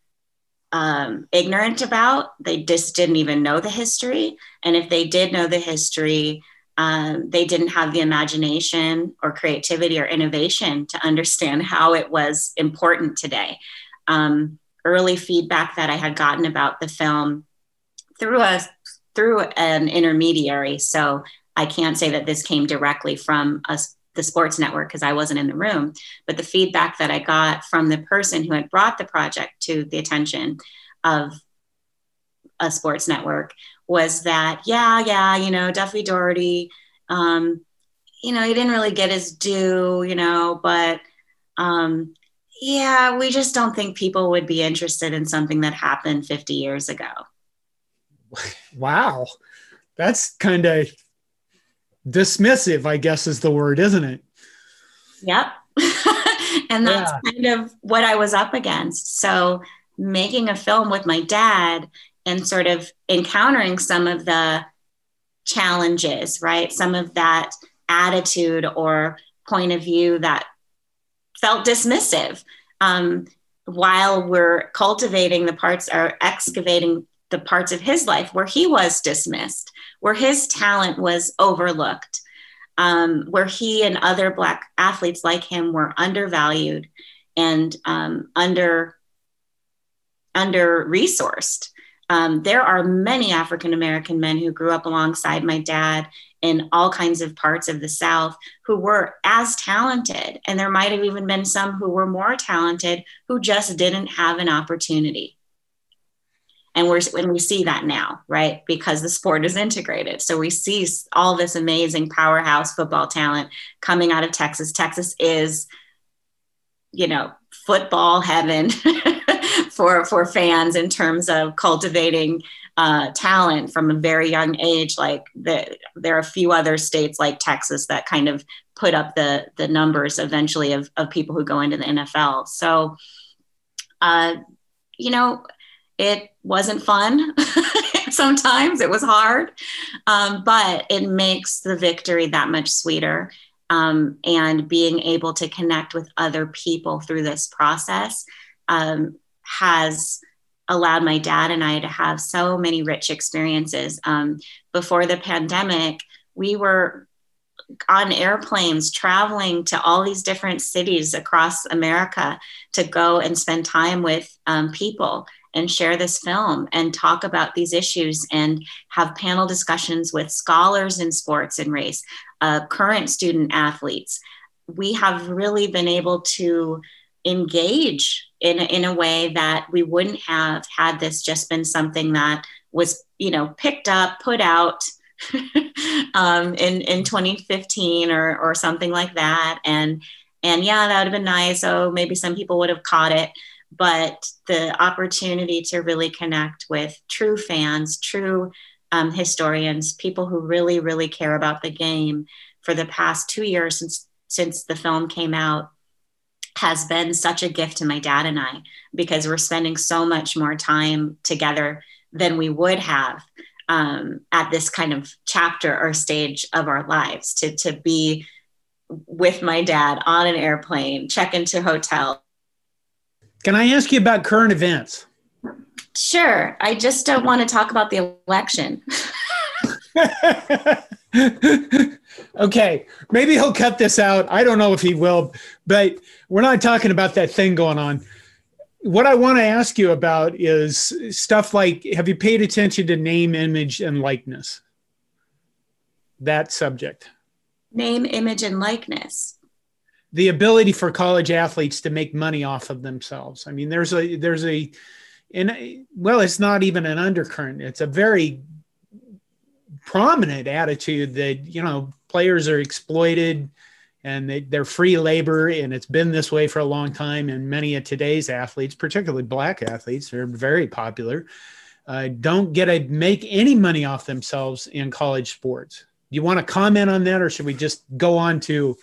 um, ignorant about. They just didn't even know the history. And if they did know the history, um, they didn't have the imagination or creativity or innovation to understand how it was important today. Um, early feedback that I had gotten about the film through a through an intermediary. So I can't say that this came directly from us, the sports network because I wasn't in the room, but the feedback that I got from the person who had brought the project to the attention of a sports network was that, yeah, yeah, you know, Duffy Daugherty, um, you know, he didn't really get his due, you know, but um, yeah, we just don't think people would be interested in something that happened 50 years ago. Wow. That's kind of dismissive, I guess is the word, isn't it? Yep. and that's yeah. kind of what I was up against. So making a film with my dad and sort of encountering some of the challenges, right? Some of that attitude or point of view that felt dismissive. Um, while we're cultivating the parts or excavating the parts of his life where he was dismissed, where his talent was overlooked, um, where he and other Black athletes like him were undervalued and um, under under resourced. Um, there are many African American men who grew up alongside my dad in all kinds of parts of the South who were as talented. And there might have even been some who were more talented who just didn't have an opportunity and we're when we see that now right because the sport is integrated so we see all this amazing powerhouse football talent coming out of texas texas is you know football heaven for for fans in terms of cultivating uh, talent from a very young age. Like the, there are a few other states like Texas that kind of put up the the numbers eventually of, of people who go into the NFL. So, uh, you know, it wasn't fun. Sometimes it was hard, um, but it makes the victory that much sweeter. Um, and being able to connect with other people through this process um, has allowed my dad and I to have so many rich experiences. Um, before the pandemic, we were on airplanes traveling to all these different cities across America to go and spend time with um, people and share this film and talk about these issues and have panel discussions with scholars in sports and race, uh, current student athletes. We have really been able to engage in, in a way that we wouldn't have had this just been something that was, you know, picked up, put out um, in, in 2015 or, or something like that. And, and yeah, that would have been nice. Oh, maybe some people would have caught it but the opportunity to really connect with true fans, true um, historians, people who really, really care about the game for the past two years since since the film came out has been such a gift to my dad and I because we're spending so much more time together than we would have um, at this kind of chapter or stage of our lives to to be with my dad on an airplane, check into hotel, can I ask you about current events? Sure. I just don't want to talk about the election. okay, maybe he'll cut this out. I don't know if he will, but we're not talking about that thing going on. What I want to ask you about is stuff like have you paid attention to name, image, and likeness? That subject. Name, image, and likeness the ability for college athletes to make money off of themselves. I mean, there's a there's a and well, it's not even an undercurrent. It's a very prominent attitude that you know players are exploited and they, they're free labor and it's been this way for a long time and many of today's athletes particularly black athletes are very popular uh, don't get to make any money off themselves in college sports do you want to comment on that or should we just go on to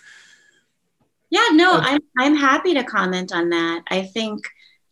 yeah, no, okay. I'm I'm happy to comment on that. I think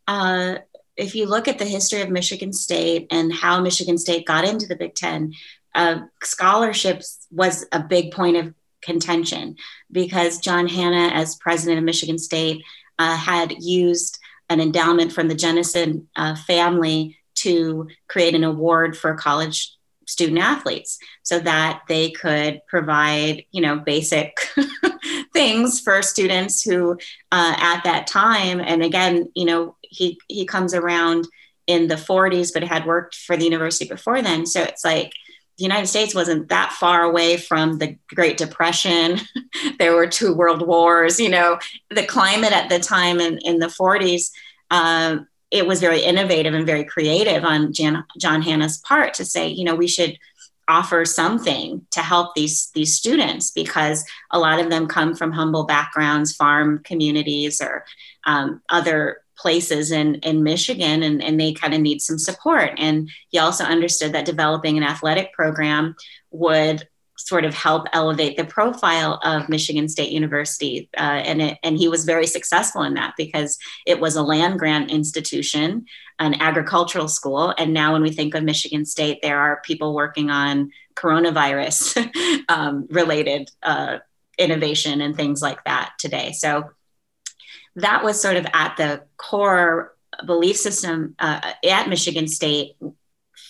uh, if you look at the history of Michigan State and how Michigan State got into the Big Ten, uh, scholarships was a big point of contention because John Hannah, as president of Michigan State, uh, had used an endowment from the Jenison uh, family to create an award for college student athletes so that they could provide you know basic things for students who uh, at that time and again you know he he comes around in the 40s but had worked for the university before then. So it's like the united states wasn't that far away from the great depression. There were two world wars you know. The climate at the time in, in the 40s uh, it was very innovative and very creative on Jan, John Hannah's part to say, you know, we should offer something to help these these students because a lot of them come from humble backgrounds, farm communities, or um, other places in in Michigan, and, and they kind of need some support. And he also understood that developing an athletic program would sort of help elevate the profile of Michigan State University. Uh, and, it, and he was very successful in that because it was a land grant institution, an agricultural school. And now, when we think of Michigan State, there are people working on coronavirus um, related uh, innovation and things like that today. So that was sort of at the core belief system uh, at Michigan State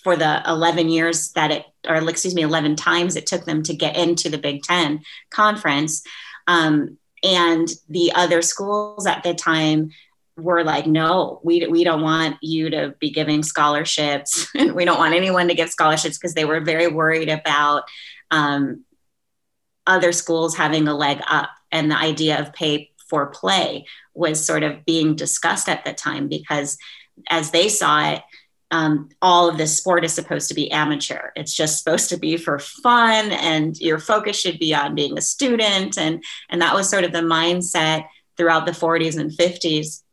for the 11 years that it, or excuse me, 11 times it took them to get into the Big Ten conference. Um, and the other schools at the time were like, no, we, we don't want you to be giving scholarships. we don't want anyone to give scholarships because they were very worried about um, other schools having a leg up. And the idea of pay for play was sort of being discussed at the time because as they saw it, um, all of this sport is supposed to be amateur. It's just supposed to be for fun, and your focus should be on being a student. And, and that was sort of the mindset throughout the 40s and 50s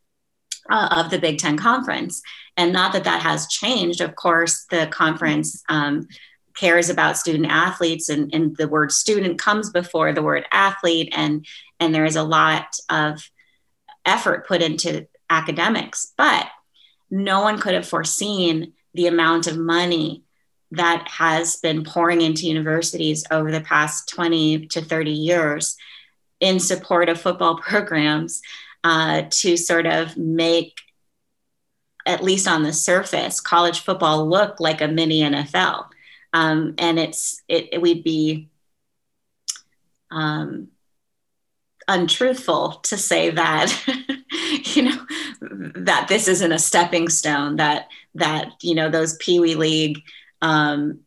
uh, of the Big Ten Conference. And not that that has changed. Of course, the conference um, cares about student athletes, and, and the word student comes before the word athlete, and and there is a lot of effort put into academics, but no one could have foreseen the amount of money that has been pouring into universities over the past 20 to 30 years in support of football programs uh, to sort of make, at least on the surface, college football look like a mini NFL. Um, and it's it, it would be um, untruthful to say that you know that this isn't a stepping stone that that you know those pee wee league um,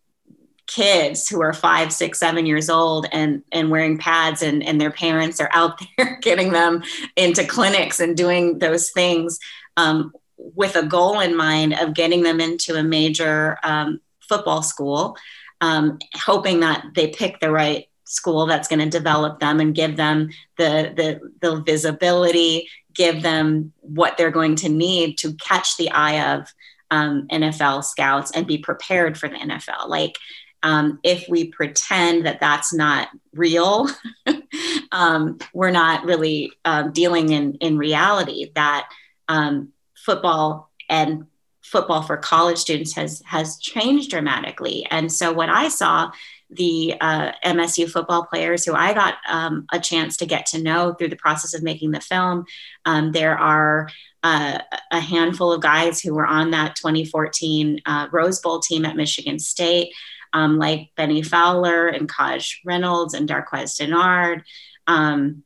kids who are five six seven years old and and wearing pads and and their parents are out there getting them into clinics and doing those things um, with a goal in mind of getting them into a major um, football school um, hoping that they pick the right school that's going to develop them and give them the, the the visibility give them what they're going to need to catch the eye of um, NFL scouts and be prepared for the NFL. Like, um, if we pretend that that's not real, um, we're not really um, dealing in, in reality that um, football and football for college students has has changed dramatically. And so what I saw the uh, MSU football players who I got um, a chance to get to know through the process of making the film. Um, there are uh, a handful of guys who were on that 2014 uh, Rose Bowl team at Michigan State, um, like Bennie Fowler and Kaj Reynolds and Darqueze Dennard, um,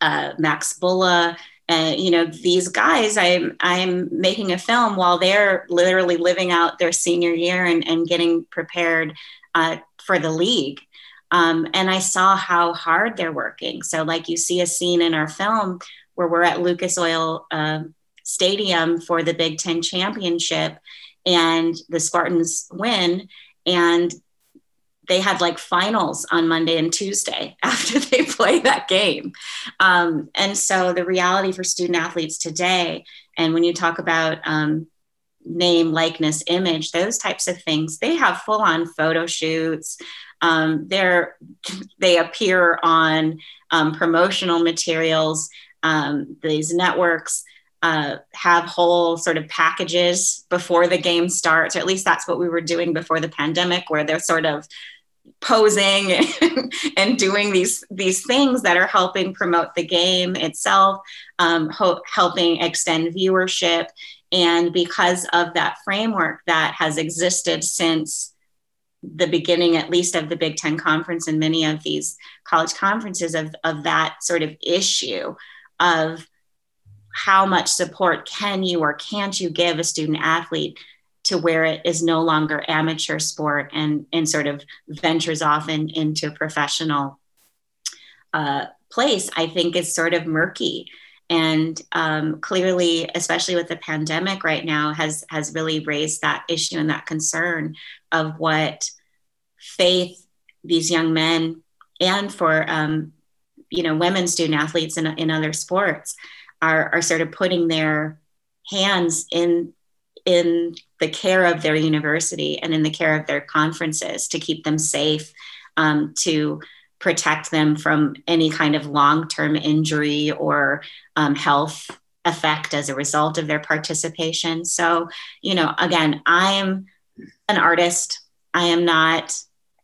uh, Max Bullough. And you know these guys, I'm I'm making a film while they're literally living out their senior year and, and getting prepared uh, for the league. Um, and I saw how hard they're working. So, like you see a scene in our film where we're at Lucas Oil uh, Stadium for the Big Ten championship, and the Spartans win, and they had like finals on Monday and Tuesday after they play that game. Um, and so the reality for student athletes today, and when you talk about um, name, likeness, image, those types of things, they have full on photo shoots. Um, they're, they appear on um, promotional materials. Um, these networks uh, have whole sort of packages before the game starts, or at least that's what we were doing before the pandemic, where they're sort of posing and doing these these things that are helping promote the game itself, um, ho- helping extend viewership, and because of that framework that has existed since the beginning, at least of the Big Ten Conference and many of these college conferences, of, of that sort of issue of how much support can you or can't you give a student athlete to where it is no longer amateur sport and, and sort of ventures off in, into professional uh, place, I think is sort of murky and um, clearly especially with the pandemic right now has has really raised that issue and that concern of what faith these young men and for um, you know women student athletes in, in other sports are, are sort of putting their hands in in the care of their university and in the care of their conferences to keep them safe um, to protect them from any kind of long term injury or um, health effect as a result of their participation. So, you know, again, I am an artist, I am not,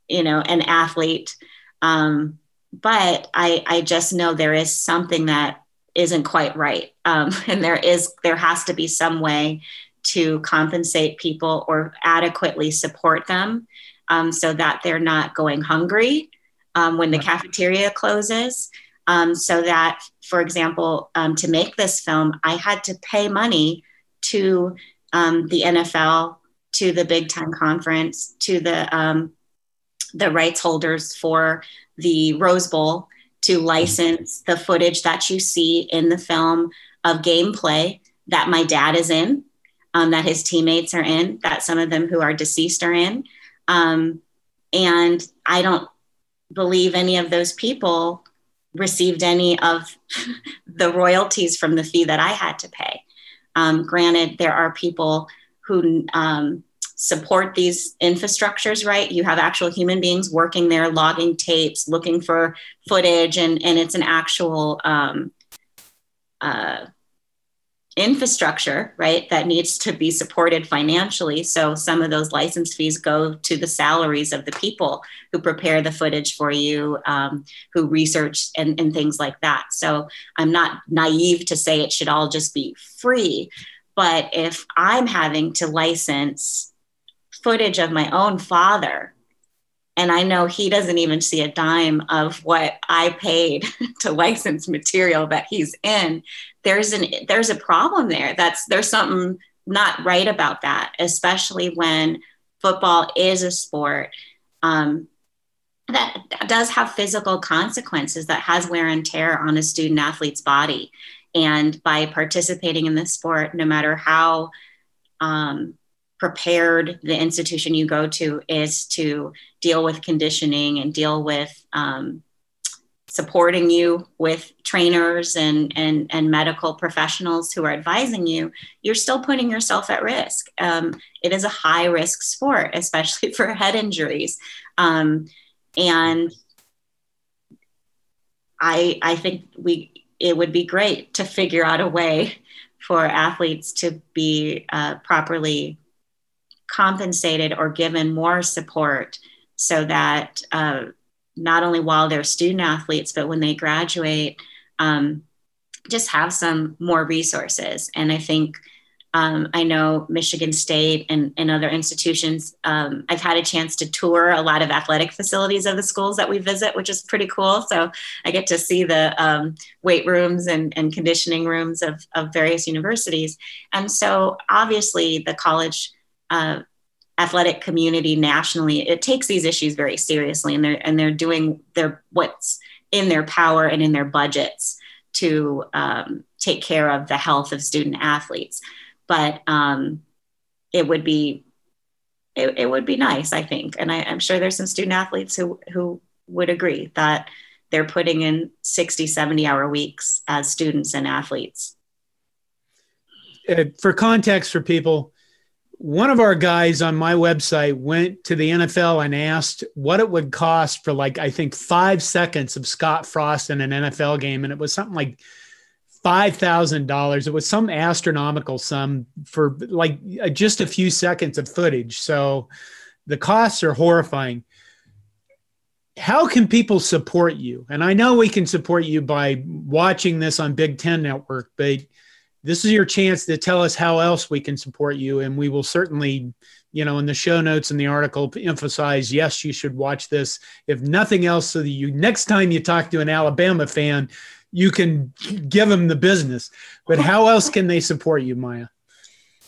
you know, an athlete. Um, but I, I just know there is something that isn't quite right. Um, and there is, there has to be some way to compensate people or adequately support them um, so that they're not going hungry um, when the cafeteria closes. Um, so that, for example, um, to make this film, I had to pay money to um, the NFL, to the Big Ten Conference, to the um, the rights holders for the Rose Bowl to license the footage that you see in the film of gameplay that my dad is in, um, that his teammates are in, that some of them who are deceased are in. Um, and I don't believe any of those people received any of the royalties from the fee that I had to pay. Um, granted, there are people who um, support these infrastructures right you have actual human beings working there logging tapes looking for footage and and it's an actual um, uh, infrastructure right that needs to be supported financially. So some of those license fees go to the salaries of the people who prepare the footage for you um, who research and, and things like that. So i'm not naive to say it should all just be free but if i'm having to license footage of my own father and I know he doesn't even see a dime of what I paid to license material that he's in. There's an there's a problem there. That's there's something not right about that, especially when football is a sport um, that does have physical consequences, that has wear and tear on a student athlete's body. And by participating in this sport, no matter how um, prepared the institution you go to is to deal with conditioning and deal with um, supporting you with trainers and, and, and medical professionals who are advising you, you're still putting yourself at risk. Um, it is a high risk sport, especially for head injuries. Um, and I, I think we, it would be great to figure out a way for athletes to be uh, properly compensated or given more support so that uh, not only while they're student athletes, but when they graduate, um, just have some more resources. And I think um, I know Michigan State and, and other institutions. Um, I've had a chance to tour a lot of athletic facilities of the schools that we visit, which is pretty cool. So I get to see the um, weight rooms and, and conditioning rooms of, of various universities. And so obviously the college uh, athletic community nationally it takes these issues very seriously and they're and they're doing their what's in their power and in their budgets to um, take care of the health of student athletes. But um, it would be it, it, would be nice i think. And I, i'm sure there's some student athletes who who would agree that they're putting in 60 70 hour weeks as students and athletes. For context for people one of our guys on my website went to the NFL and asked what it would cost for like I think five seconds of Scott Frost in an NFL game, and it was something like five thousand dollars. It was some astronomical sum for like uh, just a few seconds of footage. So the costs are horrifying. How can people support you? And I know we can support you by watching this on Big Ten Network, but this is your chance to tell us how else we can support you. And we will certainly you know in the show notes and the article emphasize yes you should watch this. If nothing else so that you next time you talk to an alabama fan you can give them the business. But how else can they support you maya?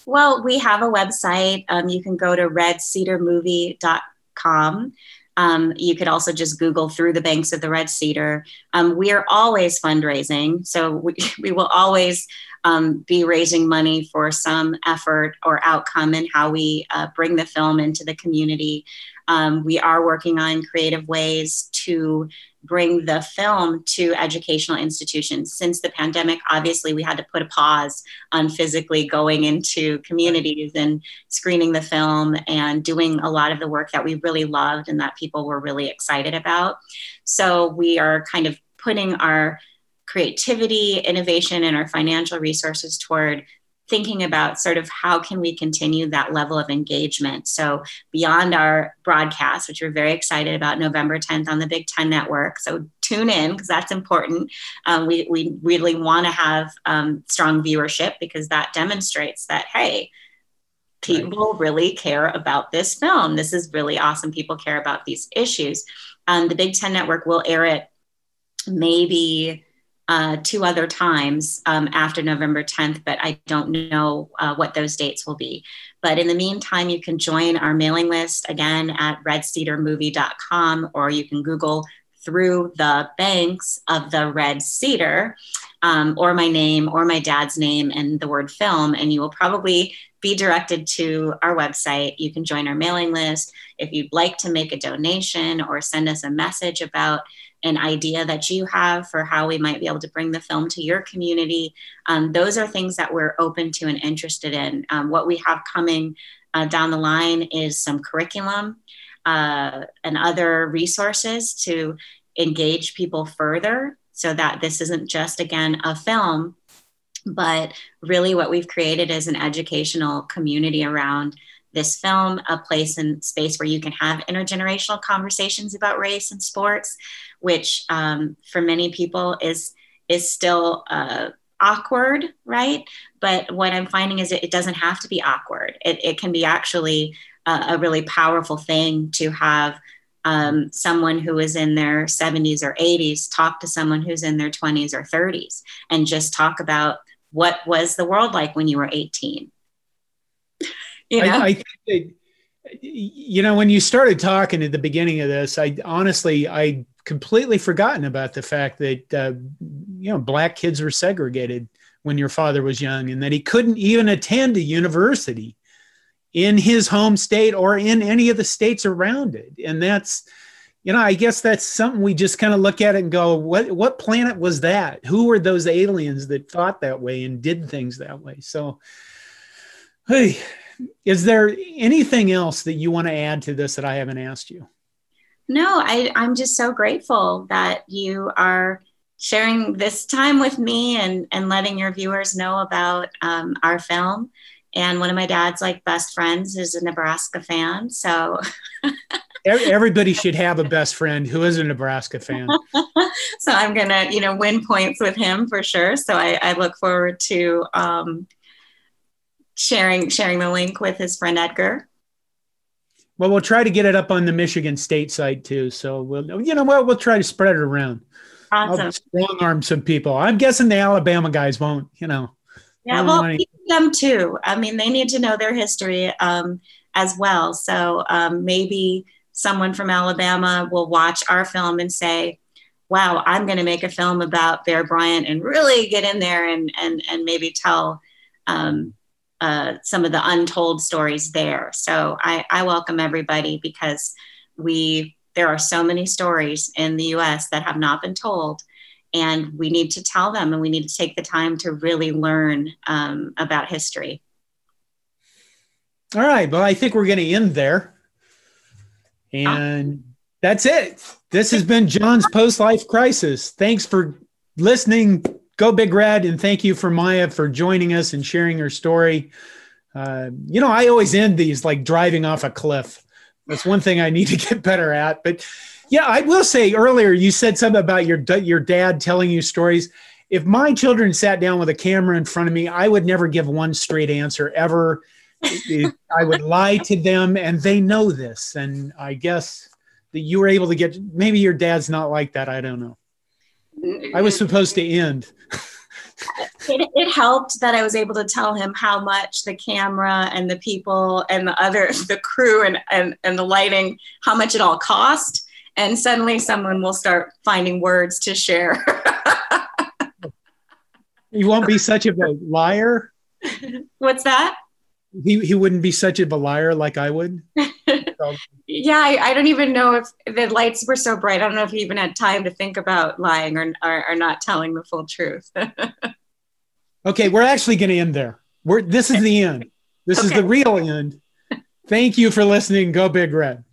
Well we have a website. Um, you can go to redcedarmovie.com um, you could also just Google through the banks of the Red Cedar. Um, we are always fundraising, so we, we will always um, be raising money for some effort or outcome in how we uh, bring the film into the community. Um, we are working on creative ways to bring the film to educational institutions. Since the pandemic, obviously, we had to put a pause on physically going into communities and screening the film and doing a lot of the work that we really loved and that people were really excited about. So we are kind of putting our creativity, innovation, and our financial resources toward thinking about sort of how can we continue that level of engagement. So beyond our broadcast which we're very excited about november 10th on the big ten network. So tune in because that's important. Um, we, we really want to have um, strong viewership because that demonstrates that hey people really care about this film. This is really awesome. People care about these issues. Um, the big ten network will air it maybe uh, two other times um, after November 10th, but I don't know uh, what those dates will be. But in the meantime, you can join our mailing list again at redcedarmovie.com or you can Google through the banks of the Red Cedar. um, or my name or my dad's name and the word film, and you will probably be directed to our website. You can join our mailing list. If you'd like to make a donation or send us a message about an idea that you have for how we might be able to bring the film to your community, um, those are things that we're open to and interested in. Um, what we have coming uh, down the line is some curriculum uh, and other resources to engage people further so that this isn't just, again, a film, but really what we've created is an educational community around this film, a place and space where you can have intergenerational conversations about race and sports, which um, for many people is is still uh, awkward, right? But what I'm finding is it, it doesn't have to be awkward. It, it can be actually a, a really powerful thing to have um, someone who is in their 70s or 80s talk to someone who's in their 20s or 30s and just talk about what was the world like when you were 18 you know I, I think that, you know when you started talking at the beginning of this i honestly i completely forgotten about the fact that uh, you know black kids were segregated when your father was young and that he couldn't even attend a university in his home state or in any of the states around it. And that's, you know, I guess that's something we just kind of look at it and go, what what planet was that? Who were those aliens that thought that way and did things that way? So, hey, is there anything else that you want to add to this that I haven't asked you? No, I, I'm just so grateful that you are sharing this time with me and, and letting your viewers know about um, our film and one of my dad's like best friends is a Nebraska fan. So everybody should have a best friend who is a Nebraska fan. so I'm gonna, you know, win points with him for sure. So I, I look forward to um, sharing sharing the link with his friend Edgar. Well, we'll try to get it up on the Michigan State site too. So we'll, you know what, we'll try to spread it around. Awesome. I'll strong arm some people. I'm guessing the Alabama guys won't. You know. Yeah, well, them too. I mean, they need to know their history um, as well. So um, maybe someone from Alabama will watch our film and say, wow, I'm going to make a film about Bear Bryant and really get in there and, and, and maybe tell um, uh, some of the untold stories there. So I, I welcome everybody because we, there are so many stories in the US that have not been told and we need to tell them and we need to take the time to really learn um, about history. All right well i think we're going to end there. And that's it. This has been john's post-life crisis. Thanks for listening go big red and thank you for maya for joining us and sharing her story uh, you know i always end these like driving off a cliff that's one thing i need to get better at but yeah, I will say earlier you said something about your your dad telling you stories. If my children sat down with a camera in front of me, I would never give one straight answer ever. I would lie to them, and they know this. And I guess that you were able to get. Maybe your dad's not like that. I don't know. I was supposed to end. it, it, helped that I was able to tell him how much the camera and the people and the other the crew and and, and the lighting how much it all cost and suddenly someone will start finding words to share. you won't be such of a liar. What's that? He, he wouldn't be such of a liar like I would. so. Yeah, I, I, don't even know if the lights were so bright. I don't know if he even had time to think about lying or, or, or not telling the full truth. okay, we're actually going to end there. We're, this is the end. This okay. is the real end. Thank you for listening. Go Big Red.